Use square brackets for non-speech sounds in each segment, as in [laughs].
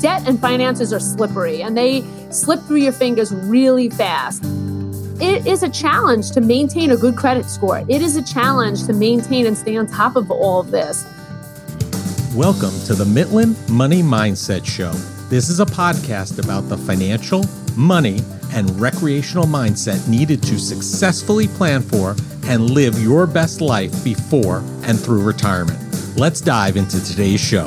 debt and finances are slippery and they slip through your fingers really fast. It is a challenge to maintain a good credit score. It is a challenge to maintain and stay on top of all of this. Welcome to the Mitlin Money Mindset Show. This is a podcast about the financial, money, and recreational mindset needed to successfully plan for and live your best life before and through retirement. Let's dive into today's show.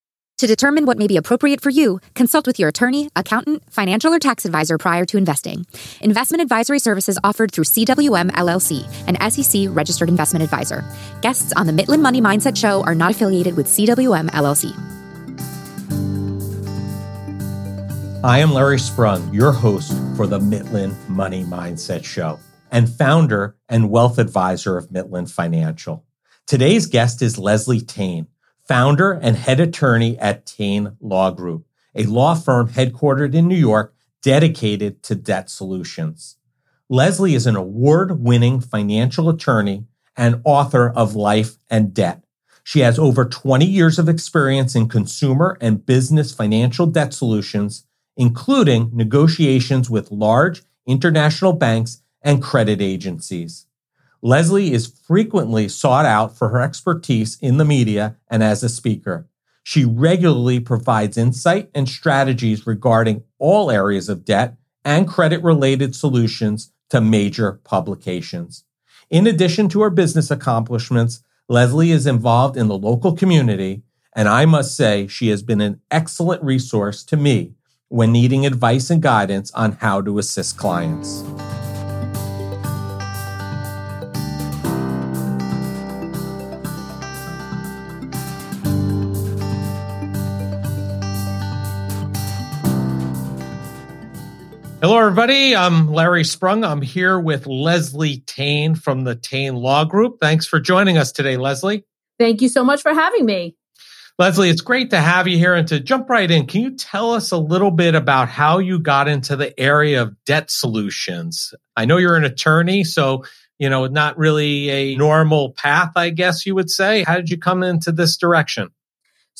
To determine what may be appropriate for you, consult with your attorney, accountant, financial or tax advisor prior to investing. Investment advisory services offered through CWM LLC, an SEC registered investment advisor. Guests on the Mitlin Money Mindset Show are not affiliated with CWM LLC. I am Larry Sprung, your host for the Mitlin Money Mindset Show and founder and wealth advisor of Mitlin Financial. Today's guest is Leslie Tayne founder and head attorney at Tayne Law Group, a law firm headquartered in New York dedicated to debt solutions. Leslie is an award winning financial attorney and author of Life and Debt. She has over 20 years of experience in consumer and business financial debt solutions, including negotiations with large international banks and credit agencies. Leslie is frequently sought out for her expertise in the media and as a speaker. She regularly provides insight and strategies regarding all areas of debt and credit related solutions to major publications. In addition to her business accomplishments, Leslie is involved in the local community, and I must say she has been an excellent resource to me when needing advice and guidance on how to assist clients. Hello, everybody. I'm Larry Sprung. I'm here with Leslie Tayne from the Tayne Law Group. Thanks for joining us today, Leslie. Thank you so much for having me. Leslie, it's great to have you here and to jump right in. Can you tell us a little bit about how you got into the area of debt solutions? I know you're an attorney, so, you know, not really a normal path, I guess you would say. How did you come into this direction?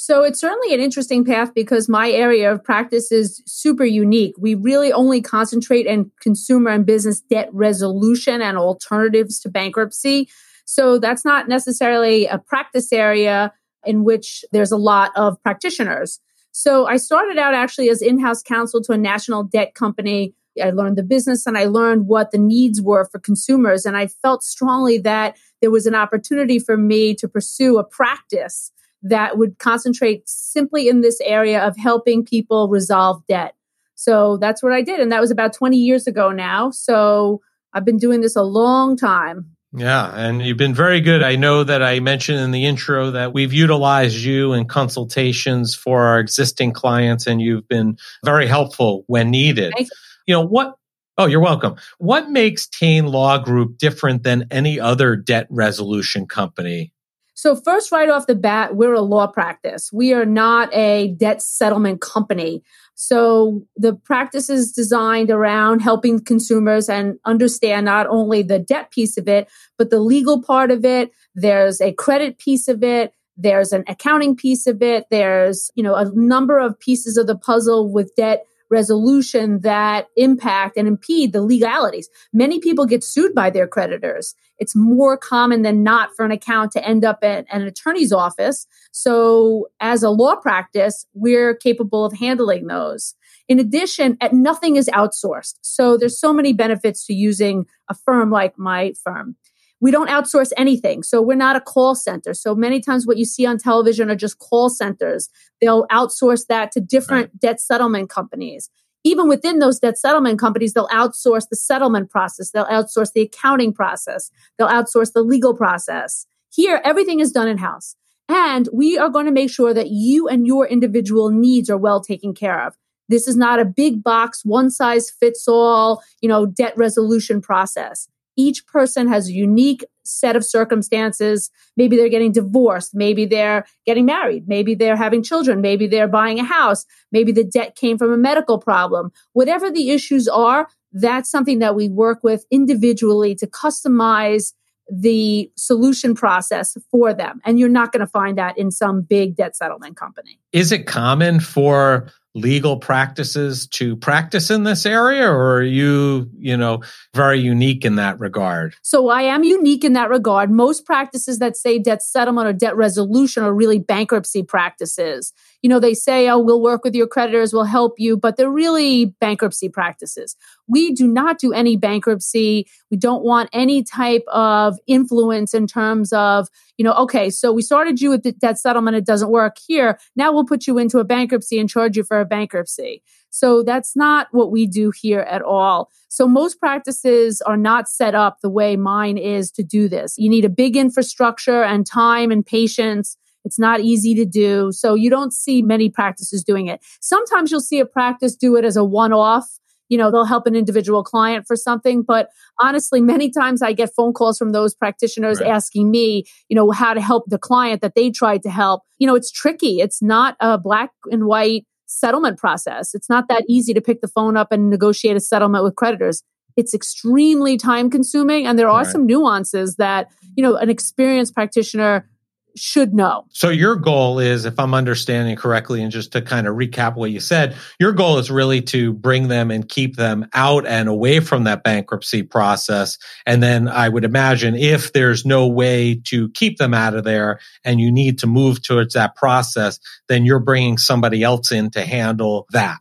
So it's certainly an interesting path because my area of practice is super unique. We really only concentrate in consumer and business debt resolution and alternatives to bankruptcy. So that's not necessarily a practice area in which there's a lot of practitioners. So I started out actually as in-house counsel to a national debt company. I learned the business and I learned what the needs were for consumers. And I felt strongly that there was an opportunity for me to pursue a practice that would concentrate simply in this area of helping people resolve debt. So that's what I did. And that was about 20 years ago now. So I've been doing this a long time. Yeah, and you've been very good. I know that I mentioned in the intro that we've utilized you in consultations for our existing clients, and you've been very helpful when needed. You. you know, what Oh, you're welcome. What makes Tayne Law Group different than any other debt resolution company? So, first, right off the bat, we're a law practice. We are not a debt settlement company. So, the practice is designed around helping consumers and understand not only the debt piece of it, but the legal part of it. There's a credit piece of it. There's an accounting piece of it. There's, you know, a number of pieces of the puzzle with debt resolution that impact and impede the legalities. Many people get sued by their creditors. It's more common than not for an account to end up at an attorney's office. So as a law practice, we're capable of handling those. In addition, at nothing is outsourced. So there's so many benefits to using a firm like my firm we don't outsource anything. So we're not a call center. So many times what you see on television are just call centers. They'll outsource that to different right. debt settlement companies. Even within those debt settlement companies, they'll outsource the settlement process. They'll outsource the accounting process. They'll outsource the legal process. Here, everything is done in house. And we are going to make sure that you and your individual needs are well taken care of. This is not a big box, one size fits all, you know, debt resolution process each person has a unique set of circumstances. Maybe they're getting divorced. Maybe they're getting married. Maybe they're having children. Maybe they're buying a house. Maybe the debt came from a medical problem. Whatever the issues are, that's something that we work with individually to customize the solution process for them. And you're not going to find that in some big debt settlement company. Is it common for legal practices to practice in this area or are you you know very unique in that regard? So i am unique in that regard. Most practices that say debt settlement or debt resolution are really bankruptcy practices. You know they say oh we'll work with your creditors we'll help you but they're really bankruptcy practices. We do not do any bankruptcy. We don't want any type of influence in terms of you know okay so we started you with the debt settlement it doesn't work here now we'll put you into a bankruptcy and charge you for a bankruptcy. So that's not what we do here at all. So most practices are not set up the way mine is to do this. You need a big infrastructure and time and patience. It's not easy to do. So you don't see many practices doing it. Sometimes you'll see a practice do it as a one off. You know, they'll help an individual client for something. But honestly, many times I get phone calls from those practitioners right. asking me, you know, how to help the client that they tried to help. You know, it's tricky. It's not a black and white settlement process. It's not that easy to pick the phone up and negotiate a settlement with creditors. It's extremely time consuming and there are right. some nuances that, you know, an experienced practitioner should know. So your goal is, if I'm understanding correctly, and just to kind of recap what you said, your goal is really to bring them and keep them out and away from that bankruptcy process. And then I would imagine if there's no way to keep them out of there and you need to move towards that process, then you're bringing somebody else in to handle that.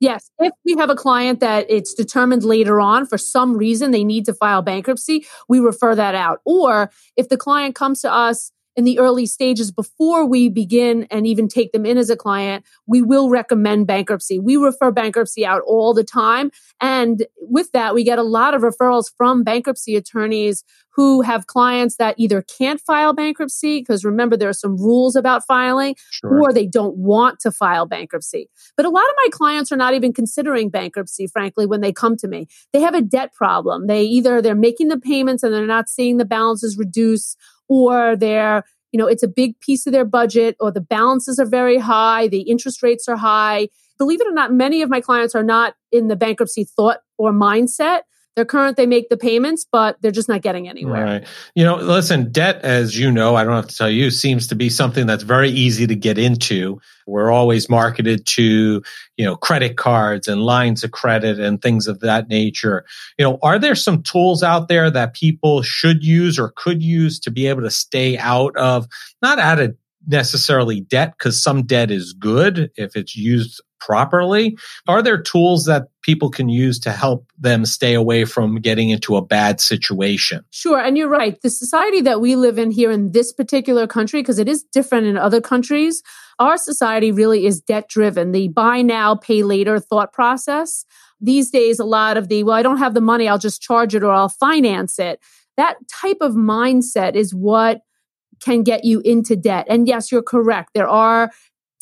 Yes. If we have a client that it's determined later on for some reason they need to file bankruptcy, we refer that out. Or if the client comes to us in the early stages before we begin and even take them in as a client, we will recommend bankruptcy. We refer bankruptcy out all the time. And with that, we get a lot of referrals from bankruptcy attorneys who have clients that either can't file bankruptcy, because remember, there are some rules about filing, sure. or they don't want to file bankruptcy. But a lot of my clients are not even considering bankruptcy, frankly, when they come to me. They have a debt problem. They either they're making the payments and they're not seeing the balances reduce or they're you know it's a big piece of their budget or the balances are very high the interest rates are high. Believe it or not many of my clients are not in the bankruptcy thought or mindset they're current, they make the payments, but they're just not getting anywhere. Right. You know, listen, debt, as you know, I don't have to tell you, seems to be something that's very easy to get into. We're always marketed to, you know, credit cards and lines of credit and things of that nature. You know, are there some tools out there that people should use or could use to be able to stay out of, not out of necessarily debt because some debt is good if it's used properly. Are there tools that people can use to help them stay away from getting into a bad situation? Sure. And you're right. The society that we live in here in this particular country, because it is different in other countries, our society really is debt driven. The buy now, pay later thought process. These days, a lot of the, well, I don't have the money, I'll just charge it or I'll finance it. That type of mindset is what can get you into debt. And yes, you're correct. There are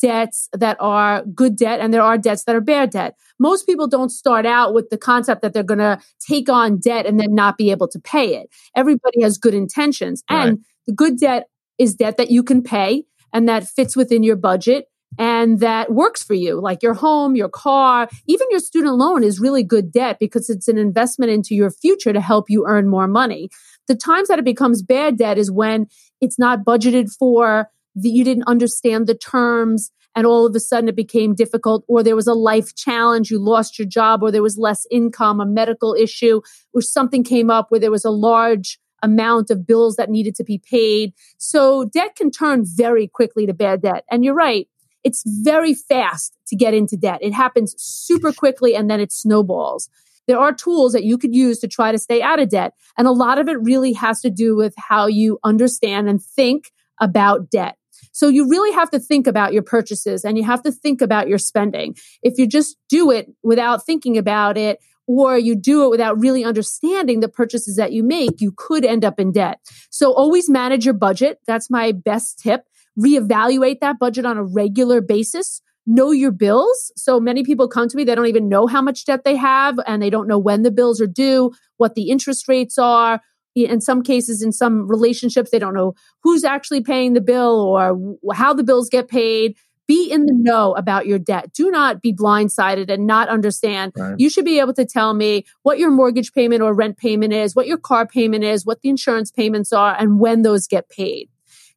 debts that are good debt and there are debts that are bad debt. Most people don't start out with the concept that they're going to take on debt and then not be able to pay it. Everybody has good intentions. Right. And the good debt is debt that you can pay and that fits within your budget and that works for you, like your home, your car, even your student loan is really good debt because it's an investment into your future to help you earn more money. The times that it becomes bad debt is when it's not budgeted for, that you didn't understand the terms and all of a sudden it became difficult or there was a life challenge you lost your job or there was less income a medical issue or something came up where there was a large amount of bills that needed to be paid. So debt can turn very quickly to bad debt. And you're right it's very fast to get into debt. It happens super quickly and then it snowballs there are tools that you could use to try to stay out of debt and a lot of it really has to do with how you understand and think about debt so you really have to think about your purchases and you have to think about your spending. If you just do it without thinking about it, or you do it without really understanding the purchases that you make, you could end up in debt. So always manage your budget. That's my best tip. Reevaluate that budget on a regular basis. Know your bills. So many people come to me, they don't even know how much debt they have and they don't know when the bills are due, what the interest rates are. In some cases, in some relationships, they don't know who's actually paying the bill or how the bills get paid. Be in the know about your debt. Do not be blindsided and not understand. Right. You should be able to tell me what your mortgage payment or rent payment is, what your car payment is, what the insurance payments are, and when those get paid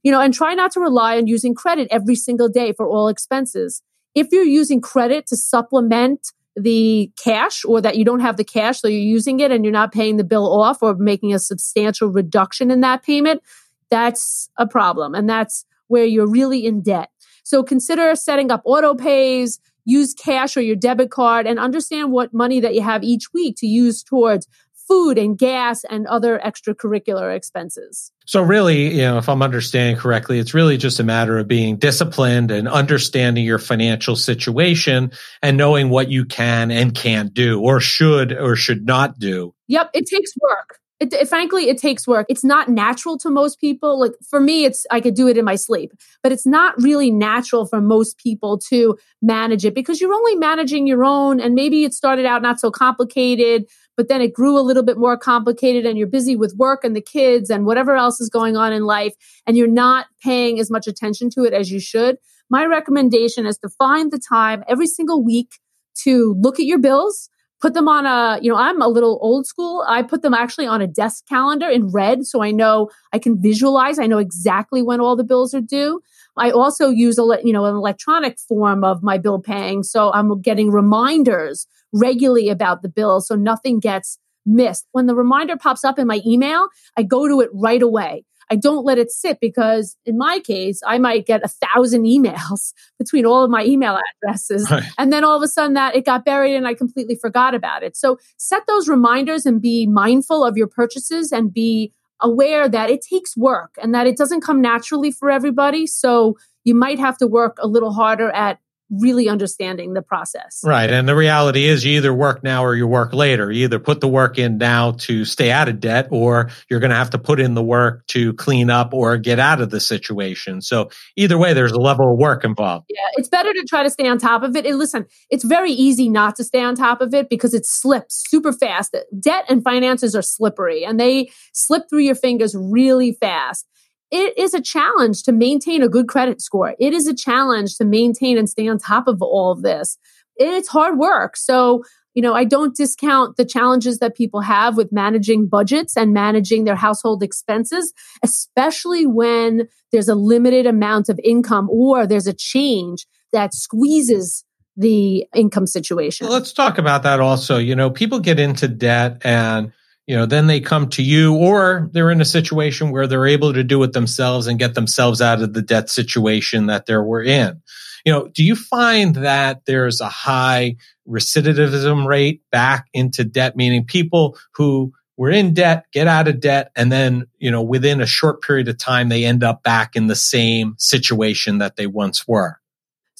you know, and try not to rely on using credit every single day for all expenses. If you're using credit to supplement the cash or that you don't have the cash, so you're using it and you're not paying the bill off or making a substantial reduction in that payment, that's a problem. And that's where you're really in debt. So consider setting up auto pays, use cash or your debit card and understand what money that you have each week to use towards food and gas and other extracurricular expenses. So really, you know, if I'm understanding correctly, it's really just a matter of being disciplined and understanding your financial situation and knowing what you can and can't do or should or should not do. Yep, it takes work. It, it, frankly, it takes work. It's not natural to most people. Like for me, it's I could do it in my sleep, but it's not really natural for most people to manage it because you're only managing your own. And maybe it started out not so complicated, but then it grew a little bit more complicated and you're busy with work and the kids and whatever else is going on in life and you're not paying as much attention to it as you should. My recommendation is to find the time every single week to look at your bills, put them on a, you know, I'm a little old school. I put them actually on a desk calendar in red so I know I can visualize. I know exactly when all the bills are due. I also use a, you know, an electronic form of my bill paying. So I'm getting reminders regularly about the bill so nothing gets missed. When the reminder pops up in my email, I go to it right away. I don't let it sit because in my case, I might get a thousand emails [laughs] between all of my email addresses. Right. And then all of a sudden that it got buried and I completely forgot about it. So set those reminders and be mindful of your purchases and be aware that it takes work and that it doesn't come naturally for everybody. So you might have to work a little harder at really understanding the process. Right. And the reality is you either work now or you work later. You either put the work in now to stay out of debt or you're going to have to put in the work to clean up or get out of the situation. So either way, there's a level of work involved. Yeah. It's better to try to stay on top of it. And listen, it's very easy not to stay on top of it because it slips super fast. Debt and finances are slippery and they slip through your fingers really fast it is a challenge to maintain a good credit score. It is a challenge to maintain and stay on top of all of this. It's hard work. So, you know, I don't discount the challenges that people have with managing budgets and managing their household expenses, especially when there's a limited amount of income or there's a change that squeezes the income situation. Well, let's talk about that also. You know, people get into debt and you know, then they come to you or they're in a situation where they're able to do it themselves and get themselves out of the debt situation that they were in. You know, do you find that there's a high recidivism rate back into debt, meaning people who were in debt, get out of debt, and then, you know, within a short period of time, they end up back in the same situation that they once were?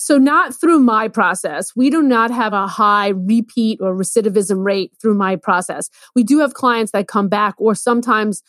So, not through my process. We do not have a high repeat or recidivism rate through my process. We do have clients that come back, or sometimes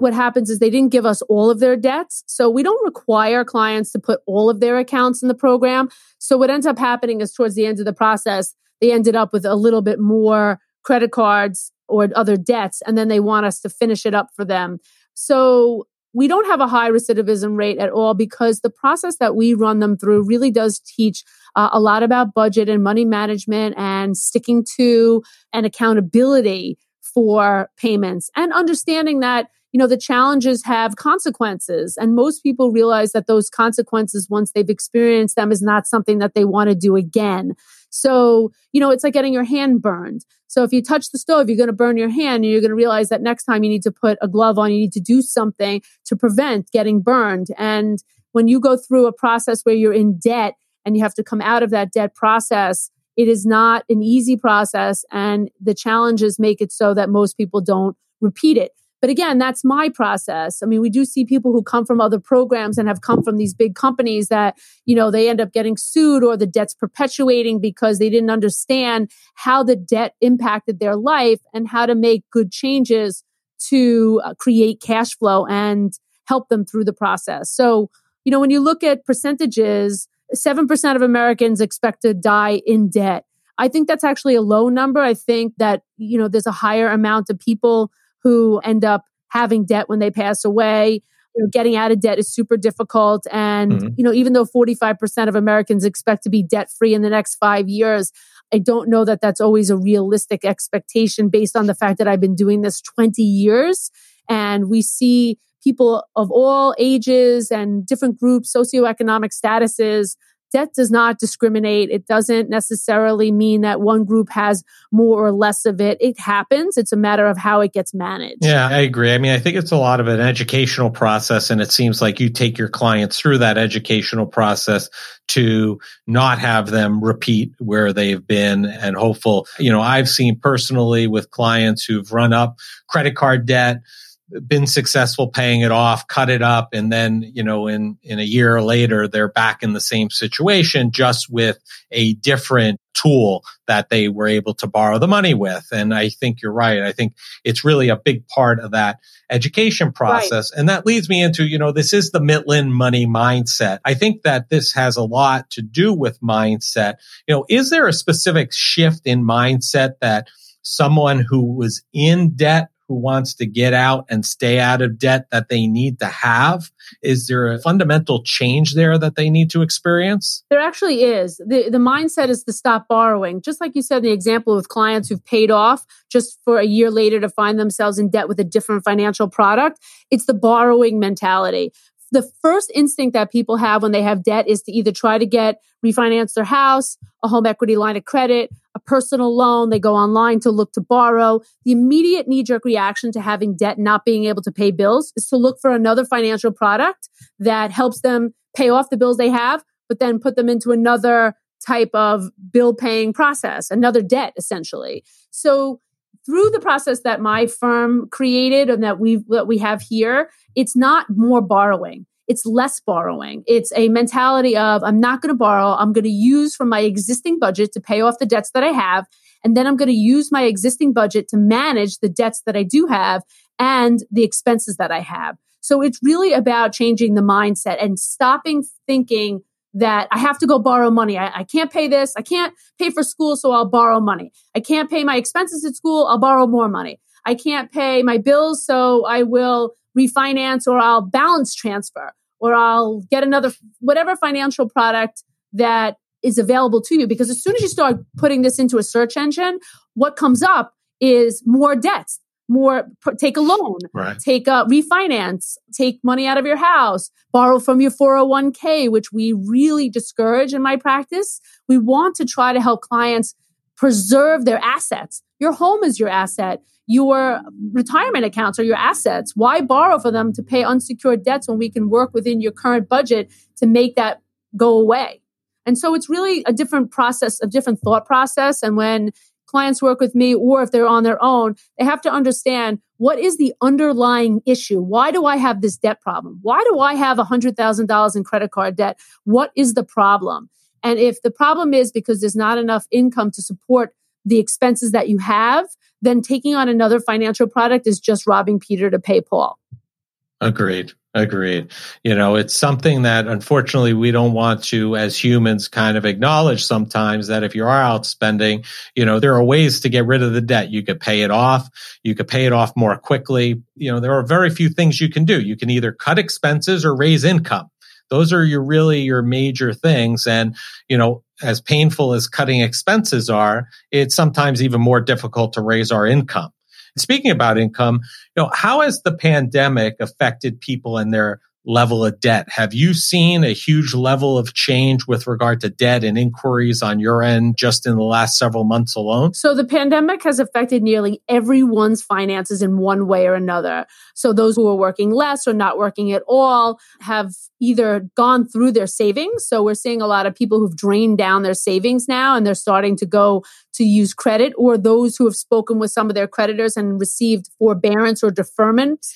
what happens is they didn't give us all of their debts. So, we don't require clients to put all of their accounts in the program. So, what ends up happening is towards the end of the process, they ended up with a little bit more credit cards or other debts, and then they want us to finish it up for them. So, we don't have a high recidivism rate at all because the process that we run them through really does teach uh, a lot about budget and money management and sticking to and accountability for payments and understanding that you know the challenges have consequences. And most people realize that those consequences once they've experienced them is not something that they want to do again so, you know, it's like getting your hand burned. So if you touch the stove, you're going to burn your hand and you're going to realize that next time you need to put a glove on, you need to do something to prevent getting burned. And when you go through a process where you're in debt and you have to come out of that debt process, it is not an easy process. And the challenges make it so that most people don't repeat it. But again, that's my process. I mean, we do see people who come from other programs and have come from these big companies that, you know, they end up getting sued or the debt's perpetuating because they didn't understand how the debt impacted their life and how to make good changes to uh, create cash flow and help them through the process. So, you know, when you look at percentages, 7% of Americans expect to die in debt. I think that's actually a low number. I think that, you know, there's a higher amount of people who end up having debt when they pass away. You know, getting out of debt is super difficult. And, mm-hmm. you know, even though 45% of Americans expect to be debt free in the next five years, I don't know that that's always a realistic expectation based on the fact that I've been doing this 20 years. And we see people of all ages and different groups, socioeconomic statuses. Debt does not discriminate. It doesn't necessarily mean that one group has more or less of it. It happens. It's a matter of how it gets managed. Yeah, I agree. I mean, I think it's a lot of an educational process, and it seems like you take your clients through that educational process to not have them repeat where they've been and hopeful. You know, I've seen personally with clients who've run up credit card debt been successful paying it off, cut it up, and then, you know, in, in a year later, they're back in the same situation, just with a different tool that they were able to borrow the money with. And I think you're right. I think it's really a big part of that education process. Right. And that leads me into, you know, this is the Mitlin money mindset. I think that this has a lot to do with mindset. You know, is there a specific shift in mindset that someone who was in debt who wants to get out and stay out of debt that they need to have? Is there a fundamental change there that they need to experience? There actually is. The, the mindset is to stop borrowing. Just like you said, the example with clients who've paid off just for a year later to find themselves in debt with a different financial product. It's the borrowing mentality the first instinct that people have when they have debt is to either try to get refinance their house, a home equity line of credit, personal loan. They go online to look to borrow. The immediate knee jerk reaction to having debt, not being able to pay bills is to look for another financial product that helps them pay off the bills they have, but then put them into another type of bill paying process, another debt essentially. So through the process that my firm created and that we that we have here, it's not more borrowing. It's less borrowing. It's a mentality of I'm not going to borrow. I'm going to use from my existing budget to pay off the debts that I have. And then I'm going to use my existing budget to manage the debts that I do have and the expenses that I have. So it's really about changing the mindset and stopping thinking that I have to go borrow money. I, I, can't pay this. I can't pay for school, so I'll borrow money. I can't pay my expenses at school. I'll borrow more money. I can't pay my bills, so I will refinance or I'll balance transfer or I'll get another, whatever financial product that is available to you. Because as soon as you start putting this into a search engine, what comes up is more debts more take a loan right. take a refinance take money out of your house borrow from your 401k which we really discourage in my practice we want to try to help clients preserve their assets your home is your asset your retirement accounts or your assets why borrow for them to pay unsecured debts when we can work within your current budget to make that go away and so it's really a different process, a different thought process. And when clients work with me or if they're on their own, they have to understand what is the underlying issue? Why do I have this debt problem? Why do I have $100,000 in credit card debt? What is the problem? And if the problem is because there's not enough income to support the expenses that you have, then taking on another financial product is just robbing Peter to pay Paul. Agreed. Agreed. You know, it's something that unfortunately we don't want to, as humans, kind of acknowledge sometimes that if you are out spending, you know, there are ways to get rid of the debt. You could pay it off. You could pay it off more quickly. You know, there are very few things you can do. You can either cut expenses or raise income. Those are your really your major things. And, you know, as painful as cutting expenses are, it's sometimes even more difficult to raise our income. Speaking about income, you know, how has the pandemic affected people and their level of debt. Have you seen a huge level of change with regard to debt and inquiries on your end just in the last several months alone? So the pandemic has affected nearly everyone's finances in one way or another. So those who are working less or not working at all have either gone through their savings. So we're seeing a lot of people who've drained down their savings now and they're starting to go to use credit or those who have spoken with some of their creditors and received forbearance or deferment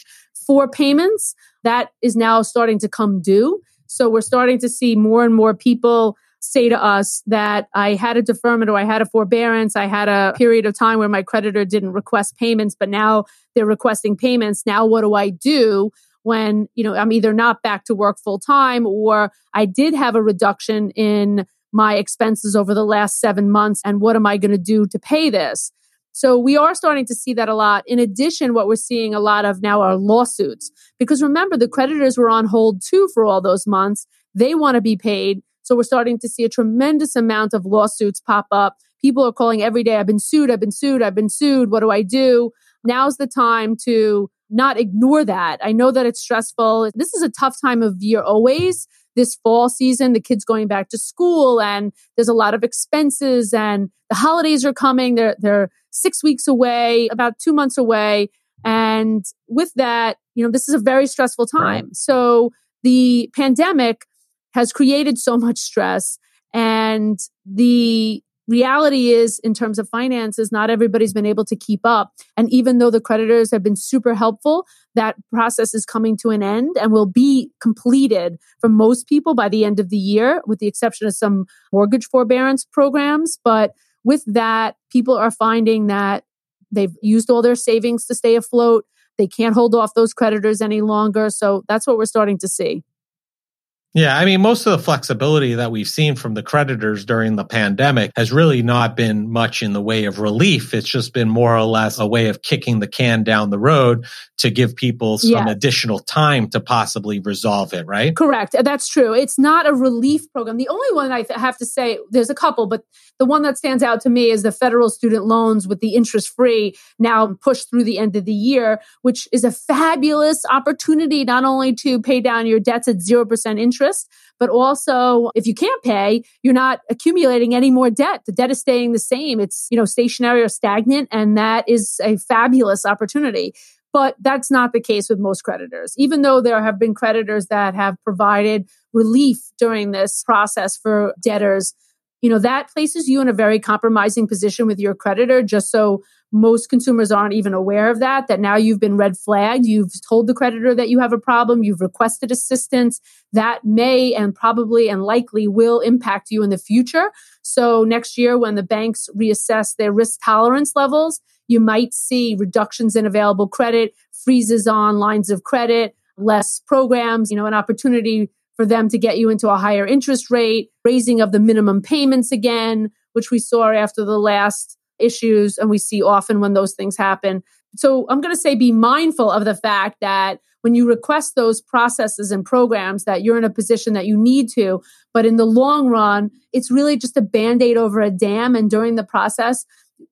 for payments that is now starting to come due. So we're starting to see more and more people say to us that I had a deferment or I had a forbearance. I had a period of time where my creditor didn't request payments, but now they're requesting payments. Now what do I do? when, you know, I'm either not back to work full time or I did have a reduction in my expenses over the last seven months. And what am I going to do to pay this? So we are starting to see that a lot. In addition, what we're seeing a lot of now are lawsuits. Because remember, the creditors were on hold too for all those months. They want to be paid. So we're starting to see a tremendous amount of lawsuits pop up. People are calling every day, I've been sued, I've been sued, I've been sued. What do I do? Now's the time to not ignore that. I know that it's stressful. This is a tough time of year always this fall season, the kids going back to school and there's a lot of expenses and the holidays are coming. They're, they're six weeks away, about two months away. And with that, you know, this is a very stressful time. So the pandemic has created so much stress and the reality is in terms of finances not everybody's been able to keep up. And even though the creditors have been super helpful that process is coming to an end and will be completed for most people by the end of the year with the exception of some mortgage forbearance programs. But with that people are finding that they've used all their savings to stay afloat. They can't hold off those creditors any longer. So that's what we're starting to see yeah, I mean, most of the flexibility that we've seen from the creditors during the pandemic has really not been much in the way of relief. It's just been more or less a way of kicking the can down the road to give people some yes. additional time to possibly resolve it, right? Correct. That's true. It's not a relief program. The only one I have to say, there's a couple, but the one that stands out to me is the federal student loans with the interest free now pushed through the end of the year, which is a fabulous opportunity not only to pay down your debts at 0% interest, but also if you can't pay, you're not accumulating any more debt. The debt is staying the same. It's, you know, stationary or stagnant. And that is a fabulous opportunity. But that's not the case with most creditors. Even though there have been creditors that have provided relief during this process for debtors, you know, that places you in a very compromising position with your creditor just so most consumers aren't even aware of that that now you've been red flagged you've told the creditor that you have a problem you've requested assistance. That may and probably and likely will impact you in the future. So next year when the banks reassess their risk tolerance levels you might see reductions in available credit freezes on lines of credit less programs you know an opportunity for them to get you into a higher interest rate, raising of the minimum payments again, which we saw after the last issues. And we see often when those things happen. So I'm going to say be mindful of the fact that when you request those processes and programs that you're in a position that you need to, but in the long run, it's really just a band-aid over a dam. And during the process,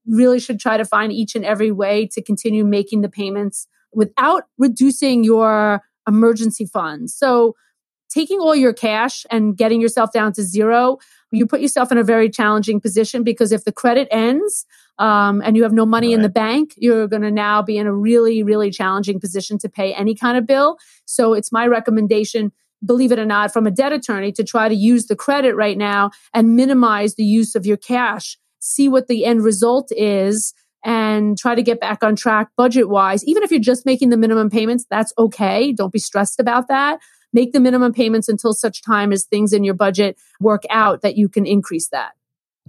really should try to find each and every way to continue making the payments without reducing your emergency funds. So taking all your cash and getting yourself down to zero, you put yourself in a very challenging position because if the credit ends um, and you have no money right. in the bank, you're going to now be in a really, really challenging position to pay any kind of bill. So it's my recommendation believe it or not, from a debt attorney to try to use the credit right now and minimize the use of your cash. See what the end result is and try to get back on track budget wise. Even if you're just making the minimum payments, that's okay. Don't be stressed about that make the minimum payments until such time as things in your budget work out that you can increase that.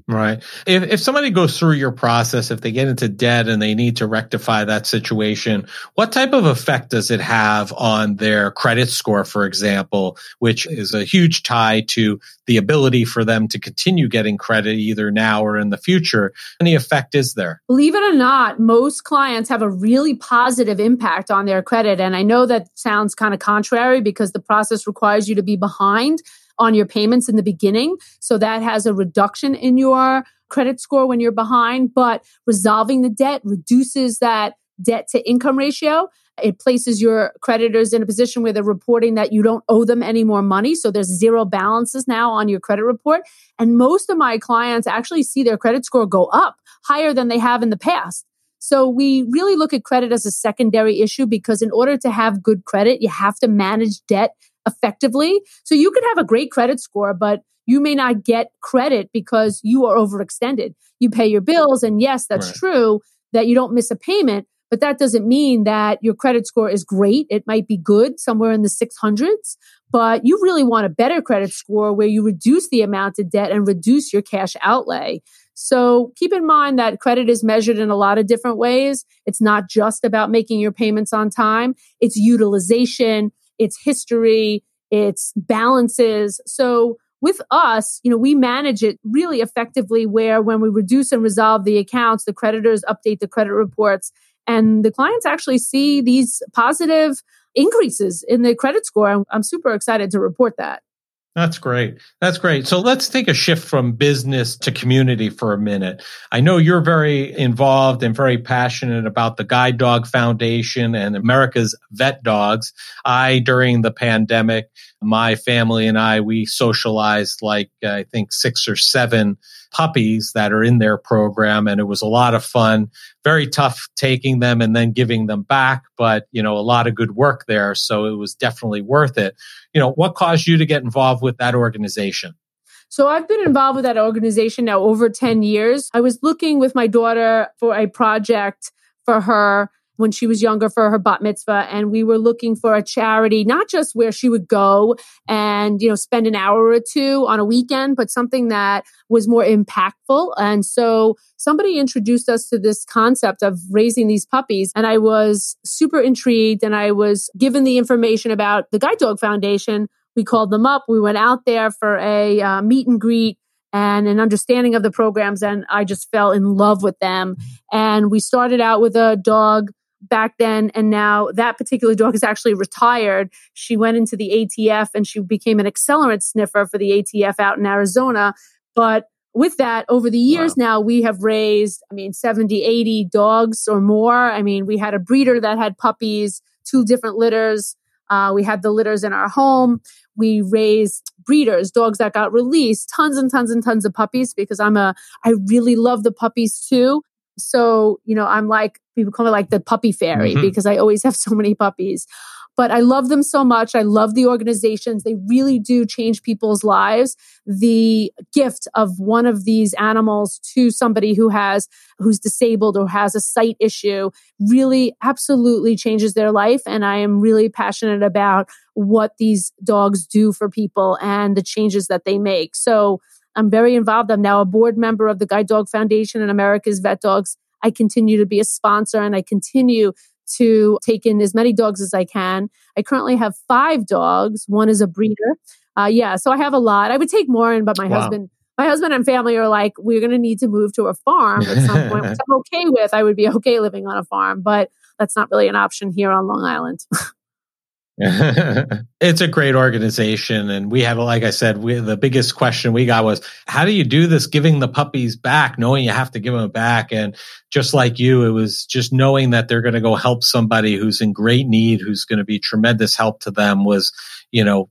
Right. If, if somebody goes through your process, if they get into debt and they need to rectify that situation, what type of effect does it have on their credit score, for example, which is a huge tie to the ability for them to continue getting credit either now or in the future? Any effect is there? Believe it or not, most clients have a really positive impact on their credit. And I know that sounds kind of contrary because the process requires you to be behind on your payments in the beginning. So that has a reduction in your credit score when you're behind, but resolving the debt reduces that debt to income ratio. It places your creditors in a position where they're reporting that you don't owe them any more money. So there's zero balances now on your credit report. And most of my clients actually see their credit score go up higher than they have in the past. So we really look at credit as a secondary issue because in order to have good credit, you have to manage debt effectively. So you could have a great credit score, but you may not get credit because you are overextended. You pay your bills. And yes, that's right. true that you don't miss a payment, but that doesn't mean that your credit score is great. It might be good somewhere in the 600s, but you really want a better credit score where you reduce the amount of debt and reduce your cash outlay. So keep in mind that credit is measured in a lot of different ways. It's not just about making your payments on time. It's utilization, it's history, it's balances. So with us, you know, we manage it really effectively where when we reduce and resolve the accounts, the creditors update the credit reports and the clients actually see these positive increases in the credit score. I'm, super excited to report that. That's great. That's great. So let's take a shift from business to community for a minute. I know you're very involved and very passionate about the Guide Dog Foundation and America's Vet Dogs. I, during the pandemic, my family and I, we socialized like, I think six or seven puppies that are in their program. And it was a lot of fun, very tough taking them and then giving them back, but, you know, a lot of good work there. So it was definitely worth it. You know, what caused you to get involved with that organization? So I've been involved with that organization now over 10 years. I was looking with my daughter for a project for her when she was younger for her bat mitzvah and we were looking for a charity not just where she would go and you know spend an hour or two on a weekend but something that was more impactful. And so somebody introduced us to this concept of raising these puppies and I was super intrigued and I was given the information about the Guide Dog Foundation. We called them up. We went out there for a uh, meet and greet and an understanding of the programs and I just fell in love with them. And we started out with a dog back then and now that particular dog is actually retired. She went into the atf and she became an accelerant sniffer for the atf out in arizona. But with that over the years wow. now we have raised i mean 70 80 dogs or more. I mean we had a breeder that had puppies two different litters. Uh, we had the litters in our home. We raised breeders dogs that got released tons and tons and tons of puppies because i'm a i really love the puppies too so, you know, I'm like, people call me like the puppy fairy mm-hmm. because I always [laughs] have so many puppies. But I love them so much. I love the organizations. They really do change people's lives. The gift of one of these animals to somebody who has, who's disabled or has a sight issue really absolutely changes their life. And I am really passionate about what these dogs do for people and the changes that they make. So, I'm very involved. I'm now a board member of the Guide Dog Foundation and America's Vet Dogs. I continue to be a sponsor and I continue to take in as many dogs as I can. I currently have five dogs. One is a breeder. Uh, yeah, so I have a lot. I would take more in, but my wow. husband, my husband and family are like, we're going to need to move to a farm at some point, which [laughs] I'm okay with. I would be okay living on a farm, but that's not really an option here on Long Island. [laughs] [laughs] it's a great organization. And we had, like I said, we, the biggest question we got was, how do you do this giving the puppies back, knowing you have to give them back? And just like you, it was just knowing that they're going to go help somebody who's in great need, who's going to be tremendous help to them was, you know,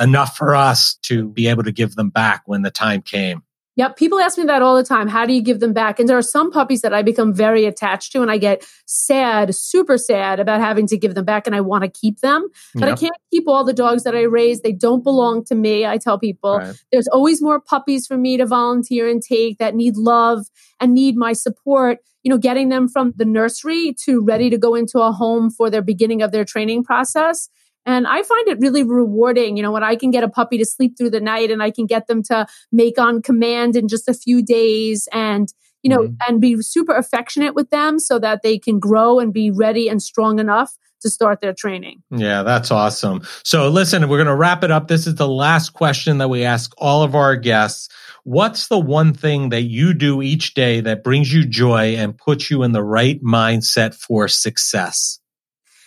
enough for us to be able to give them back when the time came. Yep. People ask me that all the time. How do you give them back? And there are some puppies that I become very attached to and I get sad, super sad about having to give them back and I want to keep them. But yep. I can't keep all the dogs that I raise. They don't belong to me. I tell people right. there's always more puppies for me to volunteer and take that need love and need my support. You know, getting them from the nursery to ready to go into a home for their beginning of their training process and I find it really rewarding, you know, when I can get a puppy to sleep through the night and I can get them to make on command in just a few days and, you know, mm-hmm. and be super affectionate with them so that they can grow and be ready and strong enough to start their training. Yeah, that's awesome. So listen, we're going to wrap it up. This is the last question that we ask all of our guests. What's the one thing that you do each day that brings you joy and puts you in the right mindset for success?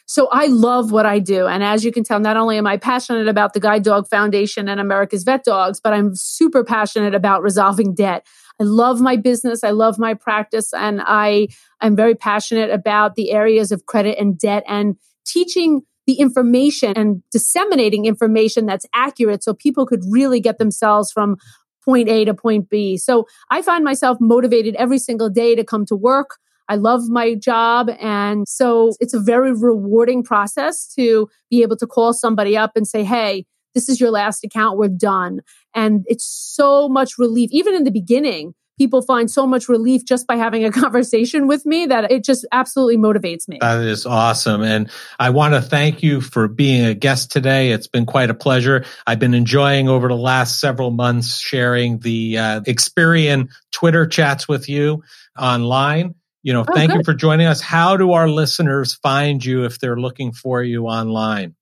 So I love what I do. And as you can tell, not only am I passionate about the Guide Dog Foundation and America's Vet Dogs, but I'm super passionate about resolving debt. I love my business. I love my practice. And I am very passionate about the areas of credit and debt and teaching the information and disseminating information that's accurate so people could really get themselves from point A to point B. So I find myself motivated every single day to come to work. I love my job. And so it's a very rewarding process to be able to call somebody up and say, Hey, this is your last account. We're done. And it's so much relief. Even in the beginning, people find so much relief just by having a [laughs] conversation with me that it just absolutely motivates me. That is awesome. And I want to thank you for being a guest today. It's been quite a pleasure. I've been enjoying over the last several months sharing the uh, Experian Twitter chats with you online. You know, oh, thank good. you for joining us. How do our listeners find you if they're looking for you online?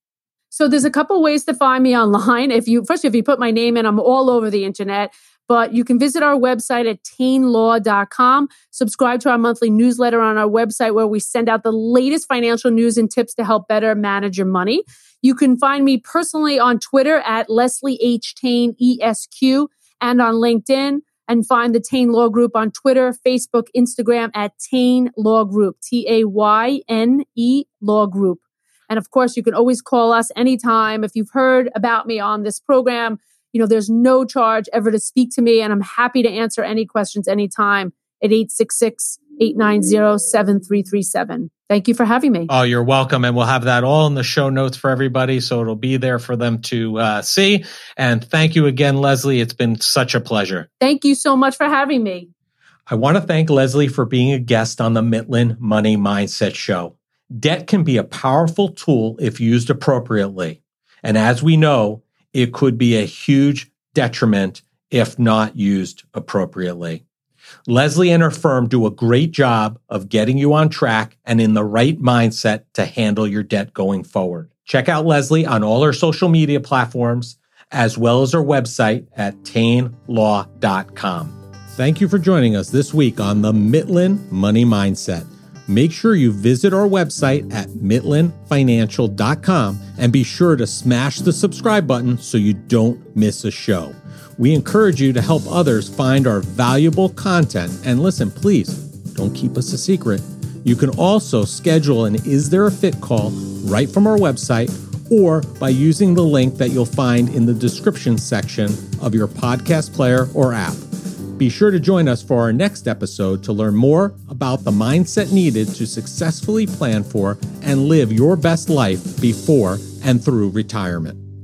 So there's a couple ways to find me [laughs] online. If you first, if you put my name in, I'm all over the internet. But you can visit our website at taynelaw.com. Subscribe to our monthly newsletter on our website where we send out the latest financial news and tips to help better manage your money. You can find me personally on Twitter at Leslie H. Tayne ESQ and on LinkedIn and find the Tayne Law Group on Twitter, Facebook, Instagram at Tayne Law Group, T A Y N E Law Group. And of course, you can always call us anytime. If you've heard about me on this program, you know, there's no charge ever to speak to me, and I'm happy to answer any questions anytime at 866 890 7337. Thank you for having me. Oh, you're welcome. And we'll have that all in the show notes for everybody. So it'll be there for them to uh, see. And thank you again, Leslie. It's been such a pleasure. Thank you so much for having me. I want to thank Leslie for being a guest on the Mitlin Money Mindset Show. Debt can be a powerful tool if used appropriately. And as we know, it could be a huge detriment if not used appropriately. Leslie and her firm do a great job of getting you on track and in the right mindset to handle your debt going forward. Check out Leslie on all her social media platforms, as well as her website at taynelaw.com. Thank you for joining us this week on the Mitlin Money Mindset make sure you visit our website at mitlinfinancial.com and be sure to smash the subscribe button so you don't miss a show. We encourage you to help others find our valuable content. And listen, please don't keep us a secret. You can also schedule an Is There a Fit call right from our website or by using the link that you'll find in the description section of your podcast player or app. Be sure to join us for our next episode to learn more about the mindset needed to successfully plan for and live your best life before and through retirement.